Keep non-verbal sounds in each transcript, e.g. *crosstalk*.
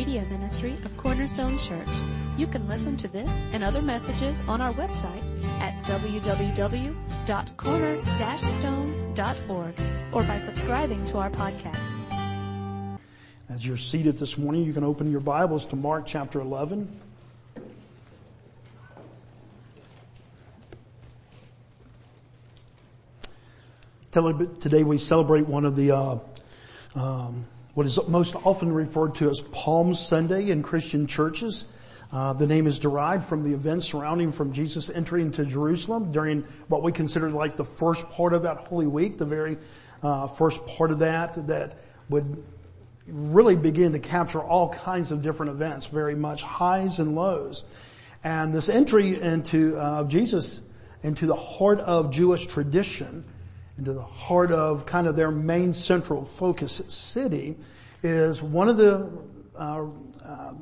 media ministry of Cornerstone Church. You can listen to this and other messages on our website at www.corner-stone.org or by subscribing to our podcast. As you're seated this morning, you can open your Bibles to Mark chapter 11. Today we celebrate one of the, uh, um, what is most often referred to as Palm Sunday in Christian churches. Uh, the name is derived from the events surrounding from Jesus entering into Jerusalem during what we consider like the first part of that Holy Week, the very uh, first part of that that would really begin to capture all kinds of different events, very much highs and lows. And this entry into uh, Jesus into the heart of Jewish tradition into the heart of kind of their main central focus city is one of the uh, uh,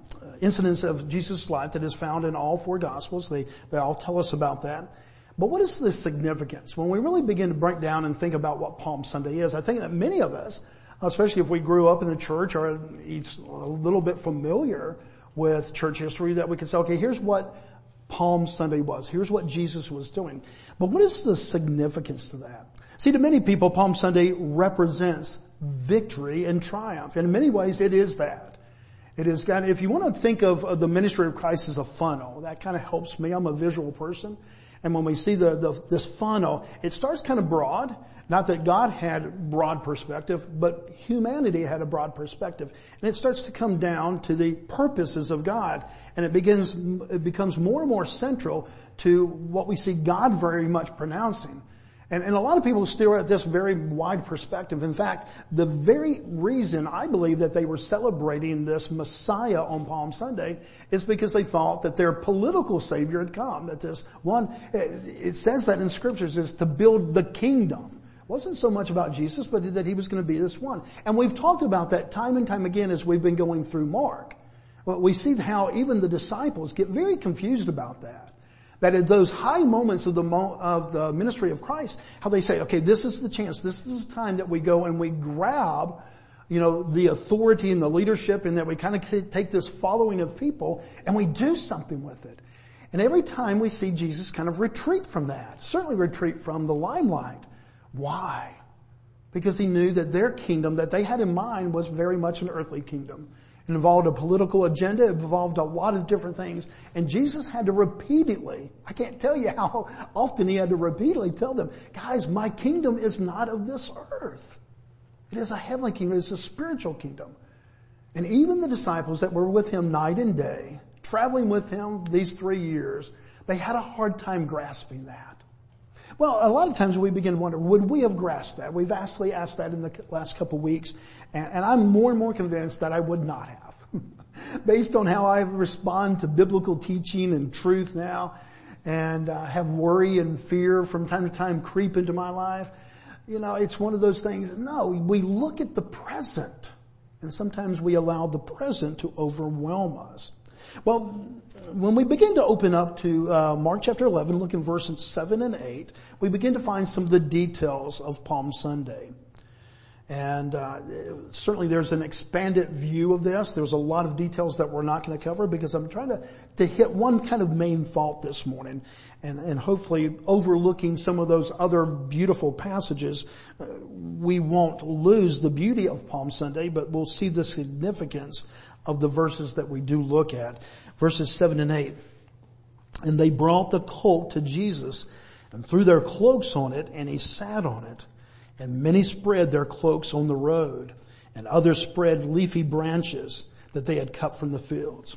incidents of Jesus' life that is found in all four gospels. They, they all tell us about that. But what is the significance? When we really begin to break down and think about what Palm Sunday is, I think that many of us, especially if we grew up in the church or a little bit familiar with church history, that we can say, okay, here's what Palm Sunday was. Here's what Jesus was doing. But what is the significance to that? See, to many people, Palm Sunday represents victory and triumph. And in many ways, it is that. It is of, if you want to think of, of the ministry of Christ as a funnel, that kind of helps me. I'm a visual person. And when we see the, the, this funnel, it starts kind of broad. Not that God had broad perspective, but humanity had a broad perspective. And it starts to come down to the purposes of God. And it begins, it becomes more and more central to what we see God very much pronouncing. And, and a lot of people steer at this very wide perspective. In fact, the very reason I believe that they were celebrating this Messiah on Palm Sunday is because they thought that their political savior had come. That this one, it says that in scriptures is to build the kingdom. Wasn't so much about Jesus, but that he was going to be this one. And we've talked about that time and time again as we've been going through Mark. Well, we see how even the disciples get very confused about that. That at those high moments of the, mo- of the ministry of Christ, how they say, okay, this is the chance, this is the time that we go and we grab, you know, the authority and the leadership and that we kind of take this following of people and we do something with it. And every time we see Jesus kind of retreat from that, certainly retreat from the limelight. Why? Because he knew that their kingdom that they had in mind was very much an earthly kingdom. It involved a political agenda. It involved a lot of different things. And Jesus had to repeatedly, I can't tell you how often he had to repeatedly tell them, guys, my kingdom is not of this earth. It is a heavenly kingdom. It's a spiritual kingdom. And even the disciples that were with him night and day, traveling with him these three years, they had a hard time grasping that. Well, a lot of times we begin to wonder, would we have grasped that? We've actually asked that in the last couple of weeks, and, and I'm more and more convinced that I would not have. *laughs* Based on how I respond to biblical teaching and truth now, and uh, have worry and fear from time to time creep into my life, you know, it's one of those things, no, we look at the present, and sometimes we allow the present to overwhelm us. Well, when we begin to open up to uh, Mark chapter 11, look in verses 7 and 8, we begin to find some of the details of Palm Sunday. And uh, certainly there's an expanded view of this. There's a lot of details that we're not going to cover because I'm trying to, to hit one kind of main thought this morning and, and hopefully overlooking some of those other beautiful passages, uh, we won't lose the beauty of Palm Sunday, but we'll see the significance of the verses that we do look at. Verses 7 and 8. And they brought the colt to Jesus and threw their cloaks on it and he sat on it. And many spread their cloaks on the road and others spread leafy branches that they had cut from the fields.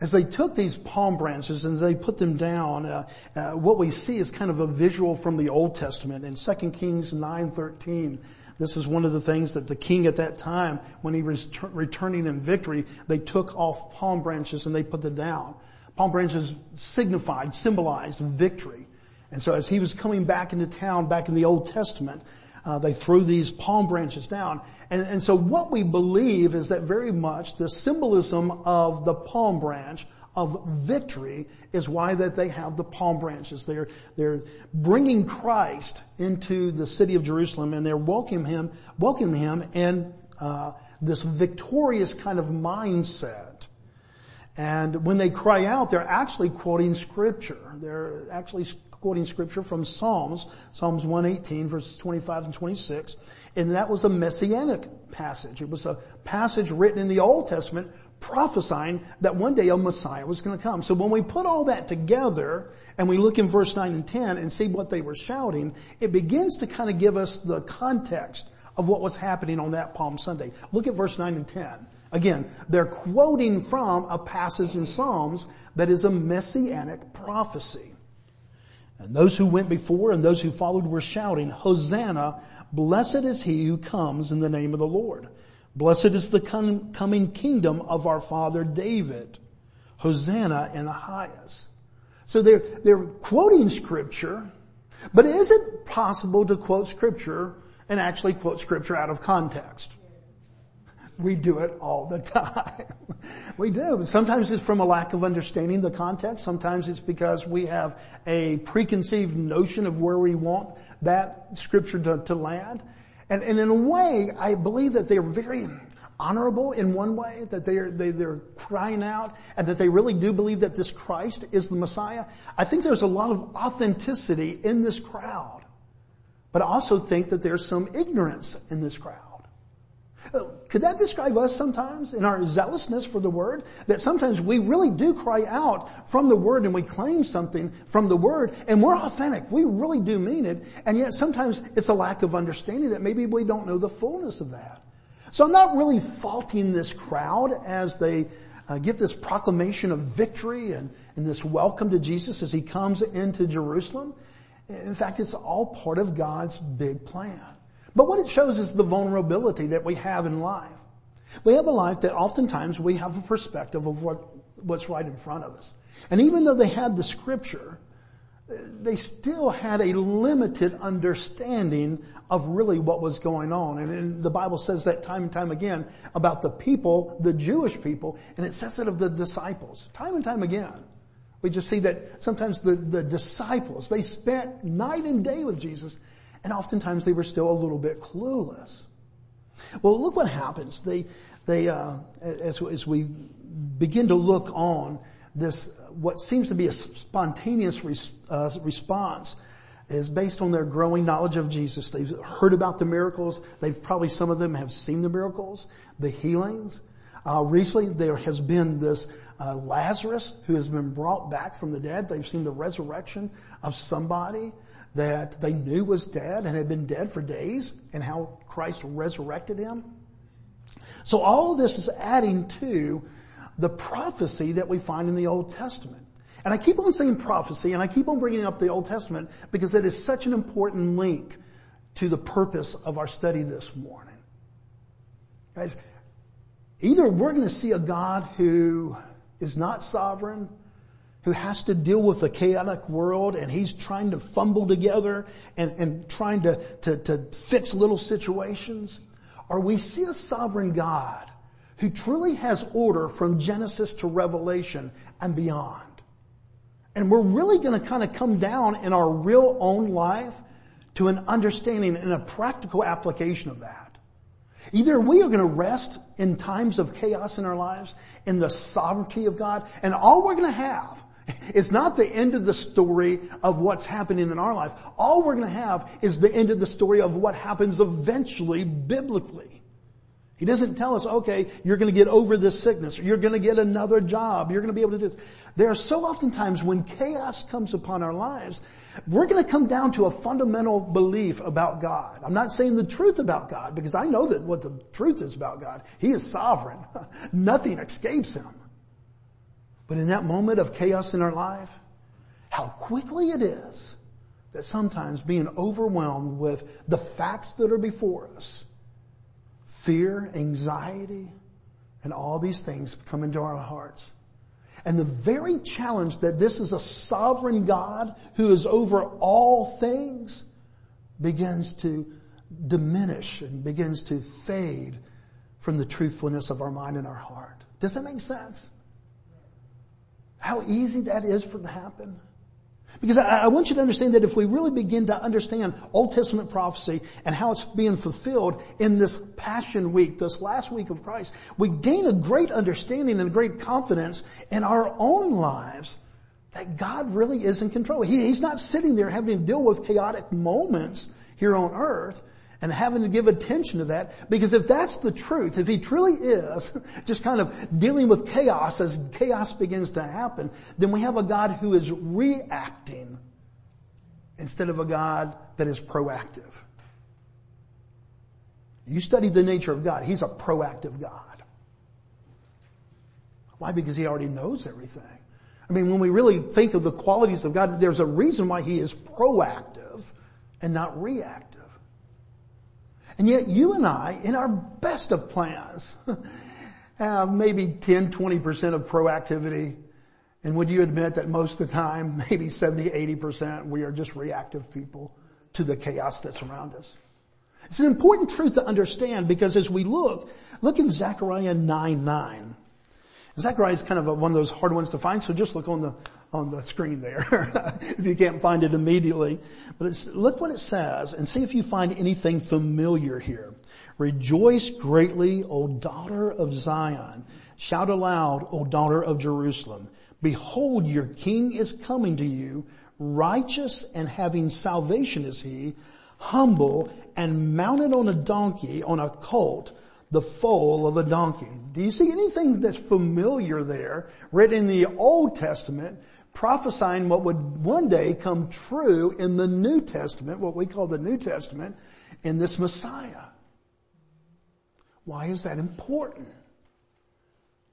As they took these palm branches and they put them down, uh, uh, what we see is kind of a visual from the Old Testament. In 2 Kings 9:13, this is one of the things that the king at that time, when he was returning in victory, they took off palm branches and they put them down. Palm branches signified, symbolized victory. And so as he was coming back into town, back in the Old Testament, uh, they threw these palm branches down. And, and so what we believe is that very much the symbolism of the palm branch of victory is why that they have the palm branches. They're, they're bringing Christ into the city of Jerusalem and they're welcoming him, welcoming him in uh, this victorious kind of mindset. And when they cry out, they're actually quoting scripture. They're actually quoting scripture from Psalms, Psalms 118 verses 25 and 26. And that was a messianic passage. It was a passage written in the Old Testament prophesying that one day a Messiah was going to come. So when we put all that together and we look in verse 9 and 10 and see what they were shouting, it begins to kind of give us the context of what was happening on that Palm Sunday. Look at verse 9 and 10. Again, they're quoting from a passage in Psalms that is a messianic prophecy. And those who went before and those who followed were shouting, Hosanna, blessed is he who comes in the name of the Lord. Blessed is the coming kingdom of our father David. Hosanna in the highest. So they're, they're quoting scripture, but is it possible to quote scripture and actually quote scripture out of context? We do it all the *laughs* time. we do. Sometimes it's from a lack of understanding the context. Sometimes it's because we have a preconceived notion of where we want that scripture to, to land. And, and in a way, I believe that they're very honorable in one way, that they're, they, they're crying out and that they really do believe that this Christ is the Messiah. I think there's a lot of authenticity in this crowd. But I also think that there's some ignorance in this crowd. Could that describe us sometimes in our zealousness for the word? That sometimes we really do cry out from the word and we claim something from the word and we're authentic. We really do mean it. And yet sometimes it's a lack of understanding that maybe we don't know the fullness of that. So I'm not really faulting this crowd as they uh, give this proclamation of victory and, and this welcome to Jesus as he comes into Jerusalem. In fact, it's all part of God's big plan. But what it shows is the vulnerability that we have in life. We have a life that oftentimes we have a perspective of what, what's right in front of us. And even though they had the scripture, they still had a limited understanding of really what was going on. And, and, the Bible says that time and time again about the people, the Jewish people, and it says it of the disciples. Time and time again. We just see that sometimes the, the disciples, they spent night and day with Jesus, and oftentimes they were still a little bit clueless. Well, look what happens. They, they, uh, as, as we begin to look on this, what seems to be a spontaneous res, uh, response is based on their growing knowledge of Jesus. They've heard about the miracles. They've probably, some of them have seen the miracles, the healings. Uh, recently there has been this uh, Lazarus who has been brought back from the dead. They've seen the resurrection of somebody that they knew was dead and had been dead for days and how Christ resurrected him. So all of this is adding to the prophecy that we find in the Old Testament. And I keep on saying prophecy and I keep on bringing up the Old Testament because it is such an important link to the purpose of our study this morning. Guys, either we're going to see a God who is not sovereign, who has to deal with a chaotic world and he's trying to fumble together and, and trying to, to, to fix little situations. Or we see a sovereign God who truly has order from Genesis to Revelation and beyond. And we're really going to kind of come down in our real own life to an understanding and a practical application of that. Either we are going to rest in times of chaos in our lives in the sovereignty of God and all we're going to have it's not the end of the story of what's happening in our life. All we're going to have is the end of the story of what happens eventually biblically. He doesn't tell us, okay, you're going to get over this sickness, or you're going to get another job, you're going to be able to do this. There are so often times when chaos comes upon our lives, we're going to come down to a fundamental belief about God. I'm not saying the truth about God, because I know that what the truth is about God. He is sovereign. *laughs* Nothing escapes Him. But in that moment of chaos in our life, how quickly it is that sometimes being overwhelmed with the facts that are before us, fear, anxiety, and all these things come into our hearts. And the very challenge that this is a sovereign God who is over all things begins to diminish and begins to fade from the truthfulness of our mind and our heart. Does that make sense? How easy that is for it to happen. Because I, I, want you to understand that if we really begin to understand Old Testament prophecy and how it's being fulfilled in this Passion Week, this last week of Christ, we gain a great understanding and great confidence in our own lives that God really is in control. He, he's not sitting there having to deal with chaotic moments here on earth and having to give attention to that because if that's the truth, if he truly is *laughs* just kind of dealing with chaos as chaos begins to happen, then we have a God who is reacting instead of a God that is proactive. You study the nature of God. He's a proactive God. Why? Because he already knows everything. I mean, when we really think of the qualities of God, there's a reason why he is proactive and not reactive. And yet you and I, in our best of plans, *laughs* have maybe 10, 20% of proactivity. And would you admit that most of the time, *laughs* maybe 70, 80%, we are just reactive people to the chaos that's around us. It's an important truth to understand because as we look, look in Zechariah 9, 9. Zechariah is kind of a, one of those hard ones to find, so just look on the, on the screen there *laughs* if you can't find it immediately. But look what it says and see if you find anything familiar here. Rejoice greatly, O daughter of Zion. Shout aloud, O daughter of Jerusalem. Behold, your king is coming to you. Righteous and having salvation is he, humble and mounted on a donkey, on a colt, the foal of a donkey. Do you see anything that's familiar there, written in the Old Testament, prophesying what would one day come true in the New Testament, what we call the New Testament, in this Messiah? Why is that important?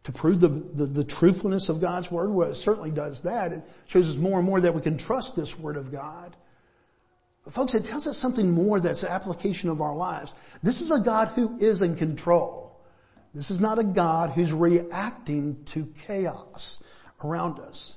To prove the, the, the truthfulness of God's Word? Well, it certainly does that. It shows us more and more that we can trust this Word of God. Folks, it tells us something more that's application of our lives. This is a God who is in control. This is not a God who's reacting to chaos around us.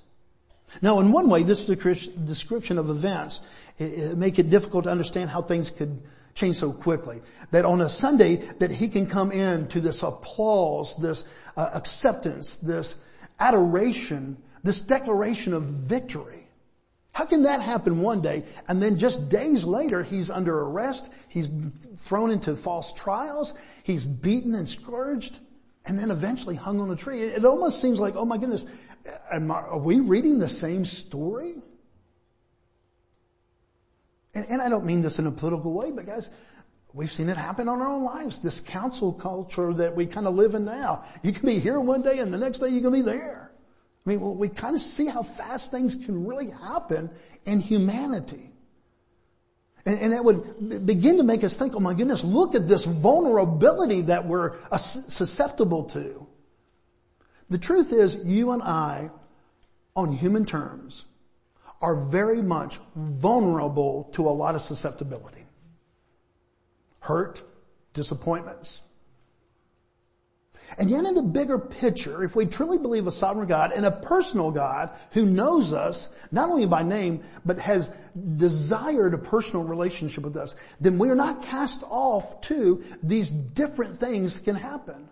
Now, in one way, this description of events it, it make it difficult to understand how things could change so quickly. That on a Sunday, that he can come in to this applause, this uh, acceptance, this adoration, this declaration of victory. How can that happen one day and then just days later he's under arrest, he's thrown into false trials, he's beaten and scourged, and then eventually hung on a tree? It almost seems like, oh my goodness, are we reading the same story? And, and I don't mean this in a political way, but guys, We've seen it happen on our own lives. This cancel culture that we kind of live in now. You can be here one day and the next day you can be there. I mean, well, we kind of see how fast things can really happen in humanity. And, and that would begin to make us think, oh my goodness, look at this vulnerability that we're susceptible to. The truth is, you and I, on human terms, are very much vulnerable to a lot of susceptibility. Hurt, disappointments, and yet in the bigger picture, if we truly believe a sovereign God and a personal God who knows us, not only by name, but has desired a personal relationship with us, then we are not cast off to these different things can happen.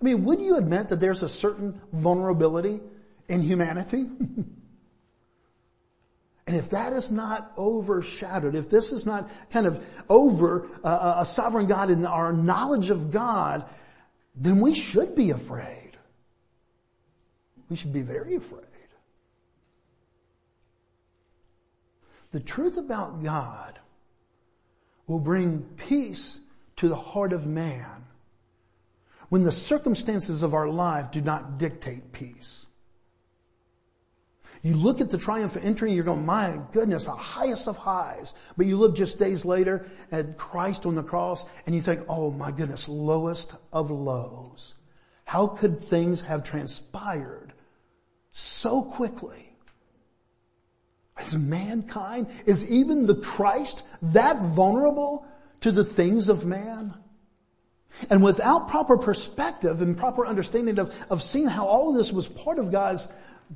I mean, would you admit that there's a certain vulnerability in humanity? *laughs* And if that is not overshadowed, if this is not kind of over uh, a sovereign God in our knowledge of God, then we should be afraid. We should be very afraid. The truth about God will bring peace to the heart of man when the circumstances of our life do not dictate peace. You look at the triumphant entry and you're going, my goodness, the highest of highs. But you look just days later at Christ on the cross and you think, oh my goodness, lowest of lows. How could things have transpired so quickly? Is mankind, is even the Christ that vulnerable to the things of man? And without proper perspective and proper understanding of, of seeing how all of this was part of God's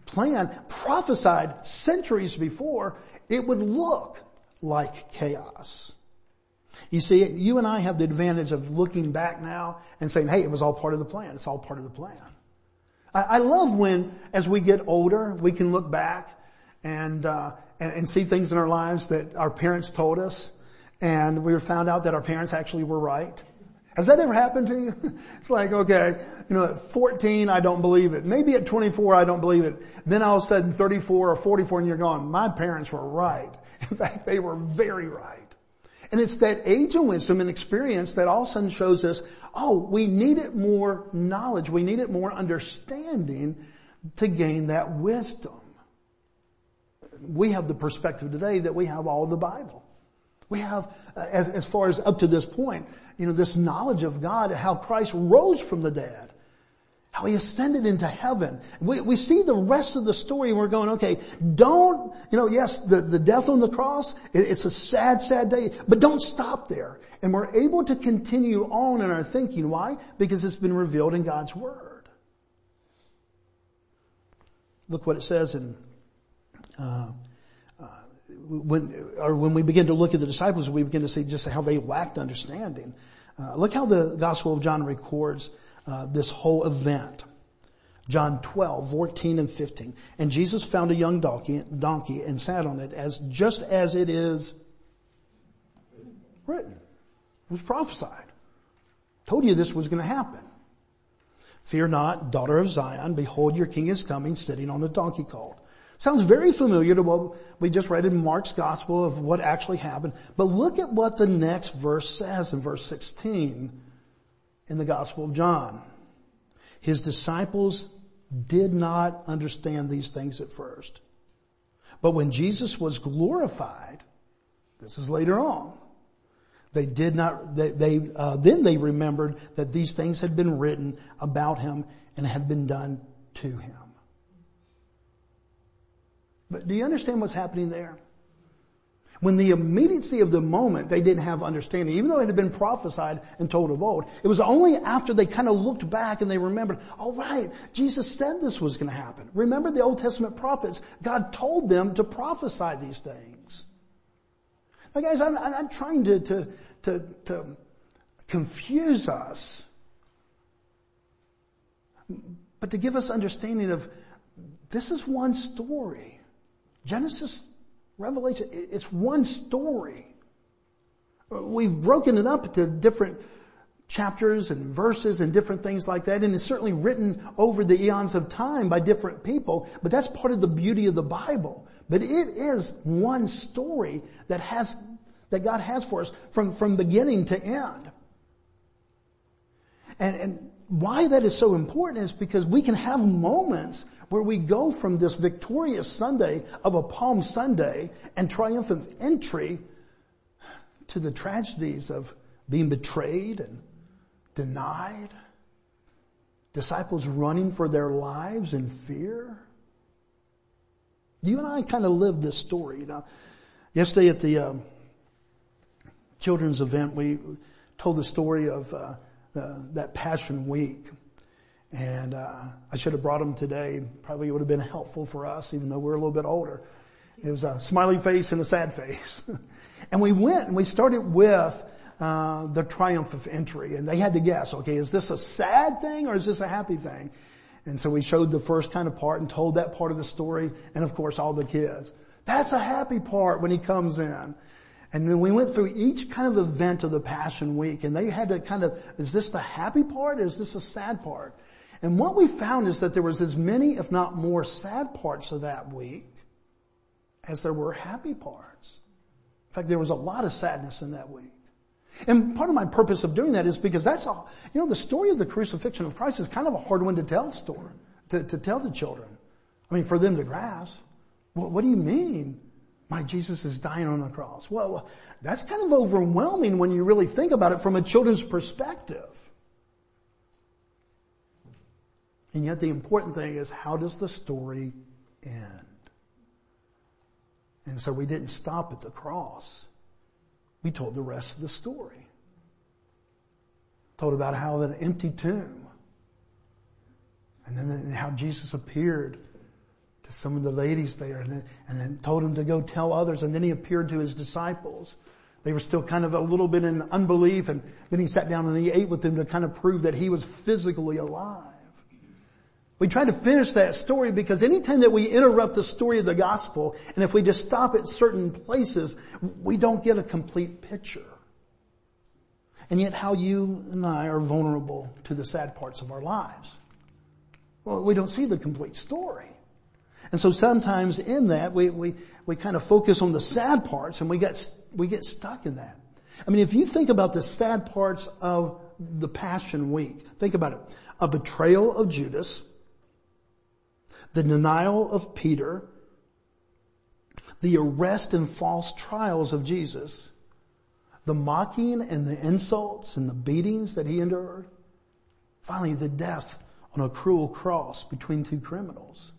plan prophesied centuries before, it would look like chaos. You see, you and I have the advantage of looking back now and saying, hey, it was all part of the plan. It's all part of the plan. I, I love when, as we get older, we can look back and, uh, and, and see things in our lives that our parents told us and we found out that our parents actually were right. Has that ever happened to you? *laughs* It's like, okay, you know, at 14, I don't believe it. Maybe at 24, I don't believe it. Then all of a sudden 34 or 44 and you're going, my parents were right. *laughs* In fact, they were very right. And it's that age of wisdom and experience that all of a sudden shows us, oh, we needed more knowledge. We needed more understanding to gain that wisdom. We have the perspective today that we have all the Bible. We have, uh, as, as far as up to this point, you know, this knowledge of God, how Christ rose from the dead, how he ascended into heaven. We, we see the rest of the story and we're going, okay, don't, you know, yes, the, the death on the cross, it, it's a sad, sad day, but don't stop there. And we're able to continue on in our thinking. Why? Because it's been revealed in God's Word. Look what it says in, uh, when, or when we begin to look at the disciples, we begin to see just how they lacked understanding. Uh, look how the Gospel of John records uh, this whole event. John 12, 14 and 15. And Jesus found a young donkey, donkey and sat on it as just as it is written. It was prophesied. Told you this was going to happen. Fear not, daughter of Zion. Behold, your king is coming, sitting on a donkey colt. Sounds very familiar to what we just read in Mark's gospel of what actually happened. But look at what the next verse says in verse 16 in the gospel of John. His disciples did not understand these things at first. But when Jesus was glorified, this is later on, they did not, they, they uh, then they remembered that these things had been written about him and had been done to him. But do you understand what's happening there? When the immediacy of the moment, they didn't have understanding, even though it had been prophesied and told of old. It was only after they kind of looked back and they remembered, all right, Jesus said this was going to happen. Remember the Old Testament prophets, God told them to prophesy these things. Now guys, I'm, I'm not trying to, to, to, to confuse us, but to give us understanding of this is one story. Genesis, Revelation, it's one story. We've broken it up into different chapters and verses and different things like that, and it's certainly written over the eons of time by different people, but that's part of the beauty of the Bible. But it is one story that has, that God has for us from, from beginning to end. And, and why that is so important is because we can have moments where we go from this victorious Sunday of a Palm Sunday and triumphant entry to the tragedies of being betrayed and denied, disciples running for their lives in fear. You and I kind of live this story. You know, yesterday at the um, children's event, we told the story of uh, that Passion Week. And uh, I should have brought them today. Probably would have been helpful for us, even though we're a little bit older. It was a smiley face and a sad face. *laughs* and we went and we started with uh, the triumph of entry, and they had to guess. Okay, is this a sad thing or is this a happy thing? And so we showed the first kind of part and told that part of the story, and of course all the kids. That's a happy part when he comes in. And then we went through each kind of event of the Passion Week and they had to kind of, is this the happy part or is this the sad part? And what we found is that there was as many, if not more, sad parts of that week as there were happy parts. In fact, there was a lot of sadness in that week. And part of my purpose of doing that is because that's all, you know, the story of the crucifixion of Christ is kind of a hard one to tell story, to, to tell to children. I mean, for them to grasp. What, what do you mean? My Jesus is dying on the cross. Well, that's kind of overwhelming when you really think about it from a children's perspective. And yet the important thing is how does the story end? And so we didn't stop at the cross. We told the rest of the story. Told about how an empty tomb. And then how Jesus appeared to some of the ladies there and then, and then told him to go tell others. And then he appeared to his disciples. They were still kind of a little bit in unbelief and then he sat down and he ate with them to kind of prove that he was physically alive. We try to finish that story because anytime that we interrupt the story of the gospel, and if we just stop at certain places, we don't get a complete picture. And yet how you and I are vulnerable to the sad parts of our lives. Well, we don't see the complete story. And so sometimes in that, we, we, we kind of focus on the sad parts and we get, we get stuck in that. I mean, if you think about the sad parts of the Passion Week, think about it. A betrayal of Judas, the denial of Peter, the arrest and false trials of Jesus, the mocking and the insults and the beatings that he endured, finally the death on a cruel cross between two criminals.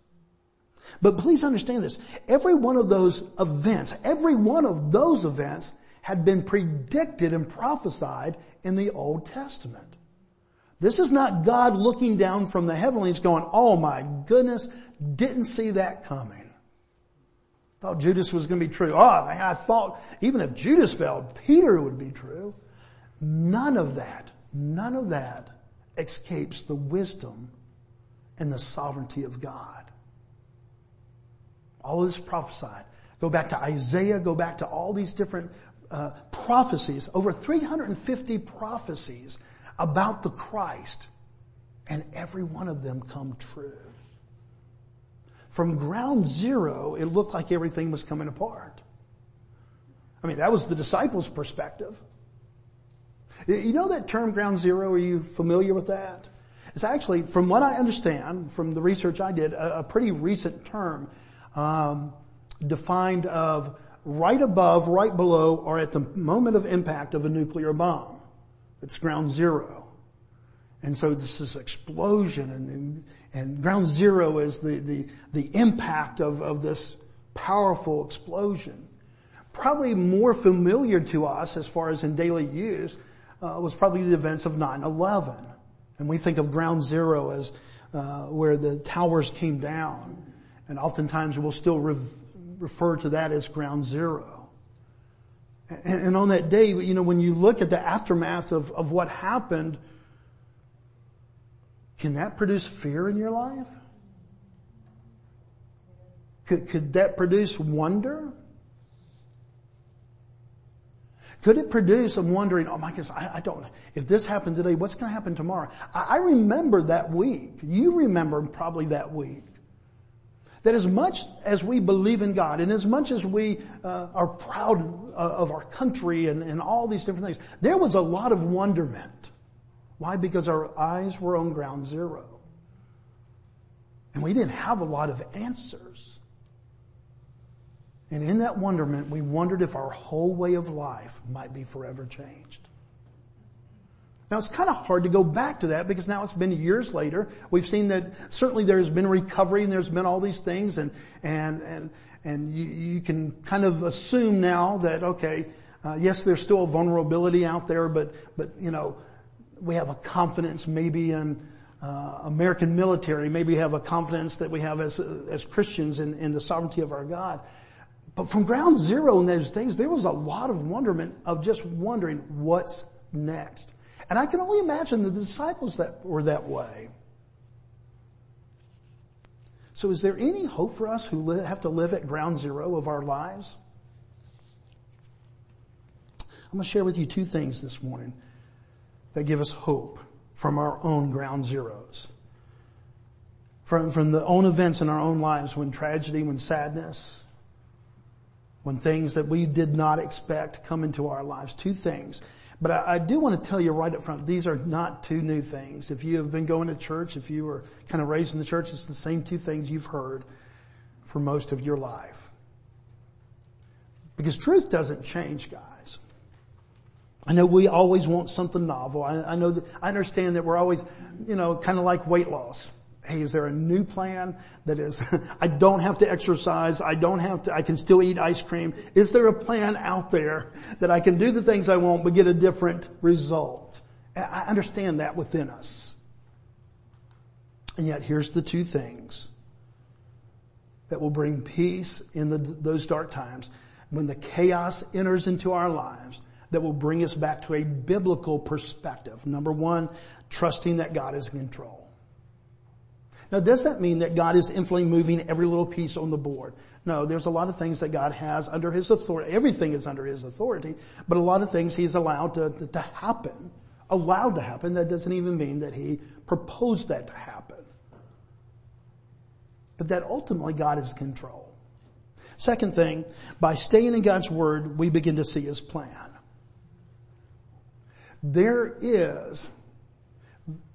But please understand this. Every one of those events, every one of those events had been predicted and prophesied in the Old Testament. This is not God looking down from the heavens going, oh my goodness, didn't see that coming. Thought Judas was going to be true. Oh man, I thought even if Judas fell, Peter would be true. None of that, none of that escapes the wisdom and the sovereignty of God. All of this prophesied. Go back to Isaiah, go back to all these different uh, prophecies, over 350 prophecies about the Christ, and every one of them come true. From ground zero, it looked like everything was coming apart. I mean, that was the disciples' perspective. You know that term ground zero? Are you familiar with that? It's actually, from what I understand, from the research I did, a, a pretty recent term um, defined of right above, right below, or at the moment of impact of a nuclear bomb. It's ground zero. And so this is explosion and, and, and ground zero is the, the, the impact of, of this powerful explosion. Probably more familiar to us as far as in daily use uh, was probably the events of 9-11. And we think of ground zero as uh, where the towers came down. And oftentimes we'll still refer to that as ground zero. And, and, on that day, you know, when you look at the aftermath of, of what happened, can that produce fear in your life? Could, could that produce wonder? Could it produce I'm wondering, oh my goodness, I, I don't, if this happened today, what's going to happen tomorrow? I, I remember that week. You remember probably that week. That as much as we believe in God and as much as we uh, are proud uh, of our country and, and all these different things, there was a lot of wonderment. Why? Because our eyes were on ground zero. And we didn't have a lot of answers. And in that wonderment, we wondered if our whole way of life might be forever changed. Now it's kind of hard to go back to that because now it's been years later. We've seen that certainly there's been recovery and there's been all these things and, and, and, and you, you can kind of assume now that, okay, uh, yes, there's still a vulnerability out there, but, but, you know, we have a confidence maybe in, uh, American military, maybe have a confidence that we have as, as Christians in, in the sovereignty of our God. But from ground zero in those things, there was a lot of wonderment of just wondering what's next. And I can only imagine the disciples that were that way. So is there any hope for us who have to live at ground zero of our lives? I'm going to share with you two things this morning that give us hope from our own ground zeros. From, from the own events in our own lives when tragedy, when sadness, when things that we did not expect come into our lives. Two things but I, I, do want to tell you right up front, these are not two new things. If you have been going to church, if you were kind of raised in the church, it's the same two things you've heard for most of your life. Because truth doesn't change, guys. I know we always want something novel. I, I know that, I understand that we're always, you know, kind of like weight loss hey, is there a new plan that is, *laughs* I don't have to exercise, I don't have to, I can still eat ice cream. Is there a plan out there that I can do the things I want but get a different result? I understand that within us. And yet here's the two things that will bring peace in the, those dark times when the chaos enters into our lives that will bring us back to a biblical perspective. Number one, trusting that God is in control. Now does that mean that God is infinitely moving every little piece on the board? No, there's a lot of things that God has under His authority. Everything is under His authority, but a lot of things He's allowed to, to happen. Allowed to happen, that doesn't even mean that He proposed that to happen. But that ultimately God is in control. Second thing, by staying in God's Word, we begin to see His plan. There is,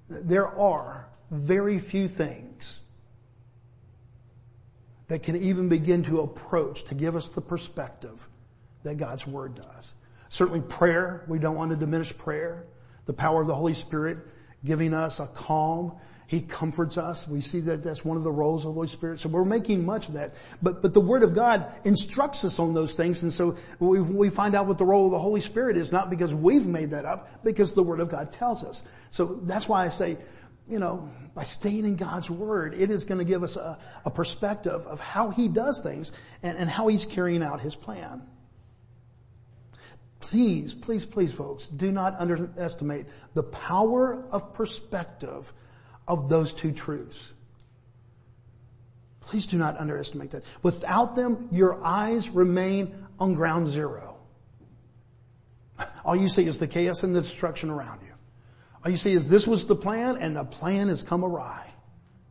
there are very few things that can even begin to approach to give us the perspective that God's Word does. Certainly prayer, we don't want to diminish prayer. The power of the Holy Spirit giving us a calm. He comforts us. We see that that's one of the roles of the Holy Spirit. So we're making much of that. But, but the Word of God instructs us on those things. And so we, we find out what the role of the Holy Spirit is, not because we've made that up, because the Word of God tells us. So that's why I say, you know, by staying in God's Word, it is going to give us a, a perspective of how He does things and, and how He's carrying out His plan. Please, please, please folks, do not underestimate the power of perspective of those two truths. Please do not underestimate that. Without them, your eyes remain on ground zero. All you see is the chaos and the destruction around you. All you see is this was the plan and the plan has come awry.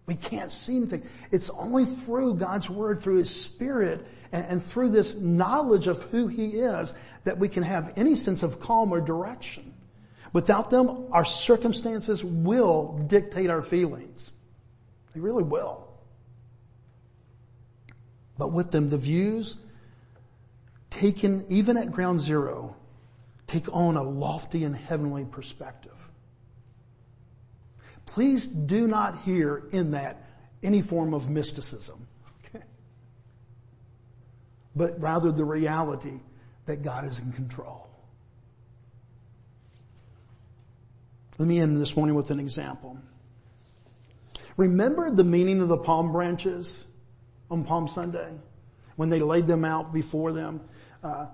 We can't see anything. It's only through God's Word, through His Spirit, and, and, through this knowledge of who He is that we can have any sense of calm or direction. Without them, our circumstances will dictate our feelings. They really will. But with them, the views taken even at ground zero take on a lofty and heavenly perspective. Please do not hear in that any form of mysticism. Okay? But rather the reality that God is in control. Let me end this morning with an example. Remember the meaning of the palm branches on Palm Sunday? When they laid them out before them? Uh,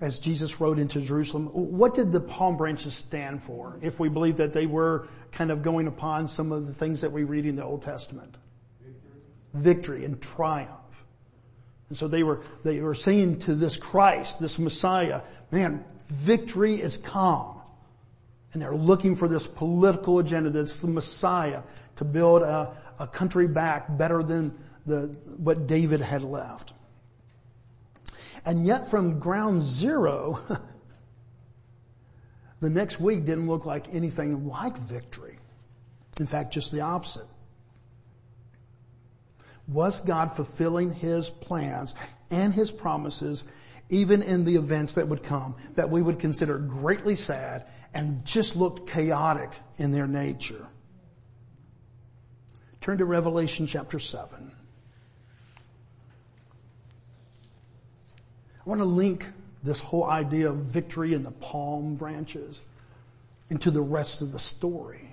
as Jesus rode into Jerusalem, what did the palm branches stand for? If we believe that they were kind of going upon some of the things that we read in the Old Testament. Victory, Victory and triumph. And so they were, they were saying to this Christ, this Messiah, man, victory is come. And they're looking for this political agenda that's the Messiah to build a, a country back better than the, what David had left. And yet from ground zero, *laughs* the next week didn't look like anything like victory. In fact, just the opposite. Was God fulfilling His plans and His promises even in the events that would come that we would consider greatly sad and just looked chaotic in their nature? Turn to Revelation chapter 7. I want to link this whole idea of victory and the palm branches into the rest of the story.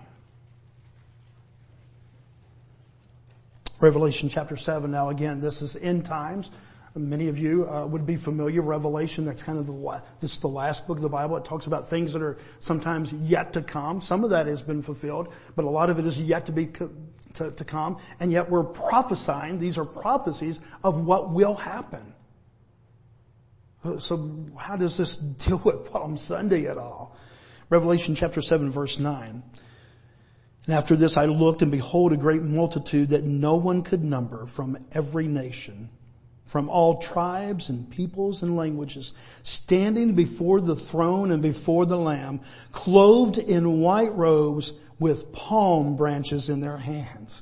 Revelation chapter 7. Now again, this is end times. Many of you uh, would be familiar. Revelation, that's kind of the, this is the last book of the Bible. It talks about things that are sometimes yet to come. Some of that has been fulfilled, but a lot of it is yet to be co- to, to come. And yet we're prophesying, these are prophecies of what will happen. So how does this *laughs* deal with Palm Sunday at all? Revelation chapter 7 verse 9. And after this I looked and behold a great multitude that no one could number from every nation, from all tribes and peoples and languages, standing before the throne and before the Lamb, clothed in white robes with palm branches in their hands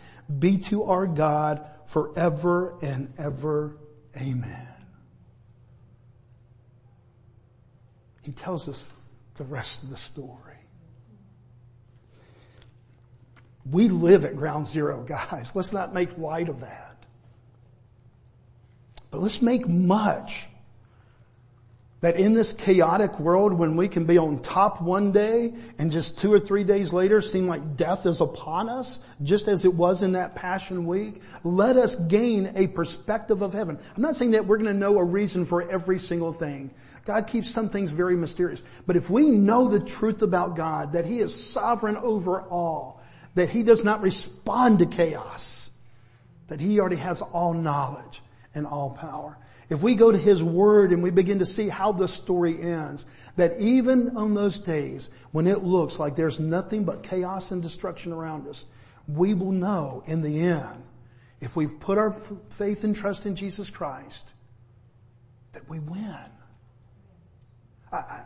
be to our God forever and ever. Amen. He tells us the rest of the story. We live at ground zero, guys. Let's not make light of that. But let's make much that in this chaotic world when we can be on top one day and just two or three days later seem like death is upon us, just as it was in that passion week, let us gain a perspective of heaven. I'm not saying that we're going to know a reason for every single thing. God keeps some things very mysterious. But if we know the truth about God, that He is sovereign over all, that He does not respond to chaos, that He already has all knowledge and all power, if we go to His Word and we begin to see how the story ends, that even on those days when it looks like there's nothing but chaos and destruction around us, we will know in the end, if we've put our faith and trust in Jesus Christ, that we win. I, I,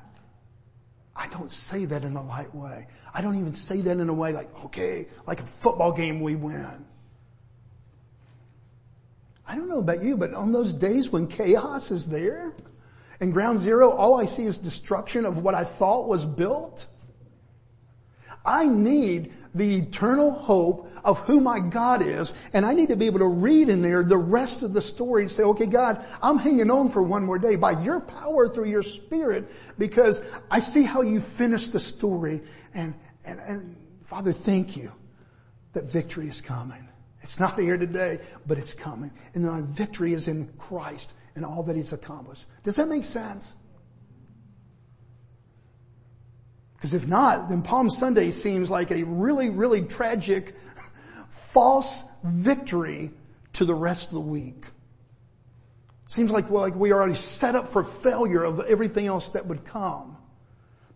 I don't say that in a light way. I don't even say that in a way like, okay, like a football game we win. I don't know about you, but on those days when chaos is there and ground zero, all I see is destruction of what I thought was built. I need the eternal hope of who my God is, and I need to be able to read in there the rest of the story and say, okay, God, I'm hanging on for one more day by your power through your spirit because I see how you finish the story and, and, and Father, thank you that victory is coming. It's not here today, but it's coming. And my victory is in Christ and all that He's accomplished. Does that make sense? Because if not, then Palm Sunday seems like a really, really tragic, false victory to the rest of the week. Seems like, well, like we are already set up for failure of everything else that would come.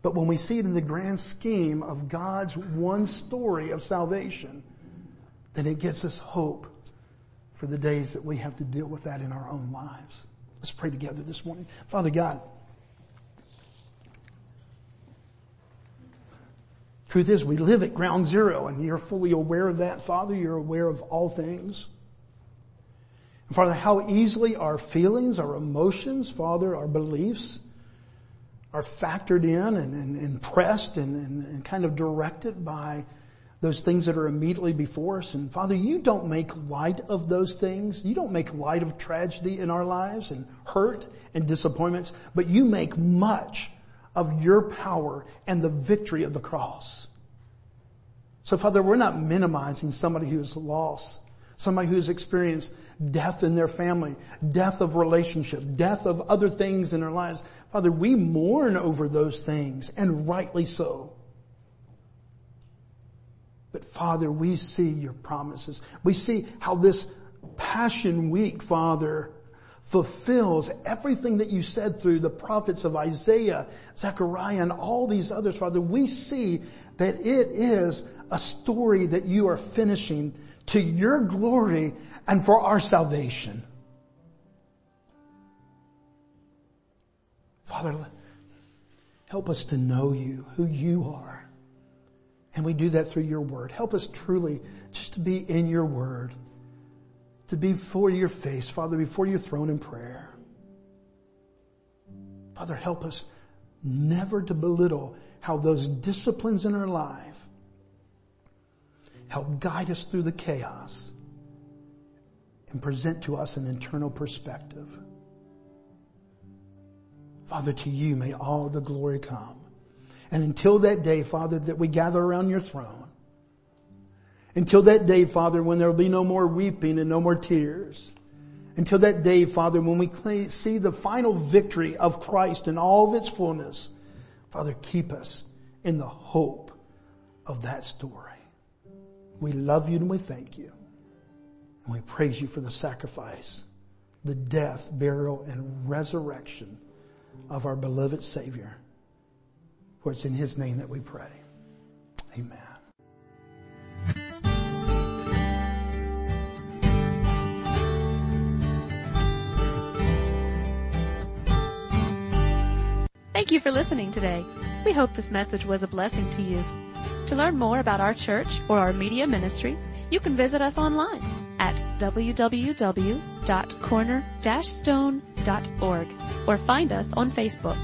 But when we see it in the grand scheme of God's one story of salvation, then it gives us hope for the days that we have to deal with that in our own lives. Let's pray together this morning. Father God, truth is we live at ground zero and you're fully aware of that, Father. You're aware of all things. And Father, how easily our feelings, our emotions, Father, our beliefs are factored in and, and, and pressed and, and, and kind of directed by those things that are immediately before us. And Father, you don't make light of those things. You don't make light of tragedy in our lives and hurt and disappointments, but you make much of your power and the victory of the cross. So Father, we're not minimizing somebody who's lost, somebody who's experienced death in their family, death of relationship, death of other things in their lives. Father, we mourn over those things and rightly so. But Father, we see your promises. We see how this Passion Week, Father, fulfills everything that you said through the prophets of Isaiah, Zechariah, and all these others, Father. We see that it is a story that you are finishing to your glory and for our salvation. Father, help us to know you, who you are. And we do that through your word. Help us truly just to be in your word, to be before your face, Father, before your throne in prayer. Father, help us never to belittle how those disciplines in our life help guide us through the chaos and present to us an internal perspective. Father, to you may all the glory come. And until that day, Father, that we gather around your throne, until that day, Father, when there will be no more weeping and no more tears, until that day, Father, when we see the final victory of Christ in all of its fullness, Father, keep us in the hope of that story. We love you and we thank you. And we praise you for the sacrifice, the death, burial, and resurrection of our beloved Savior. For it's in His name that we pray. Amen. Thank you for listening today. We hope this message was a blessing to you. To learn more about our church or our media ministry, you can visit us online at www.corner-stone.org or find us on Facebook.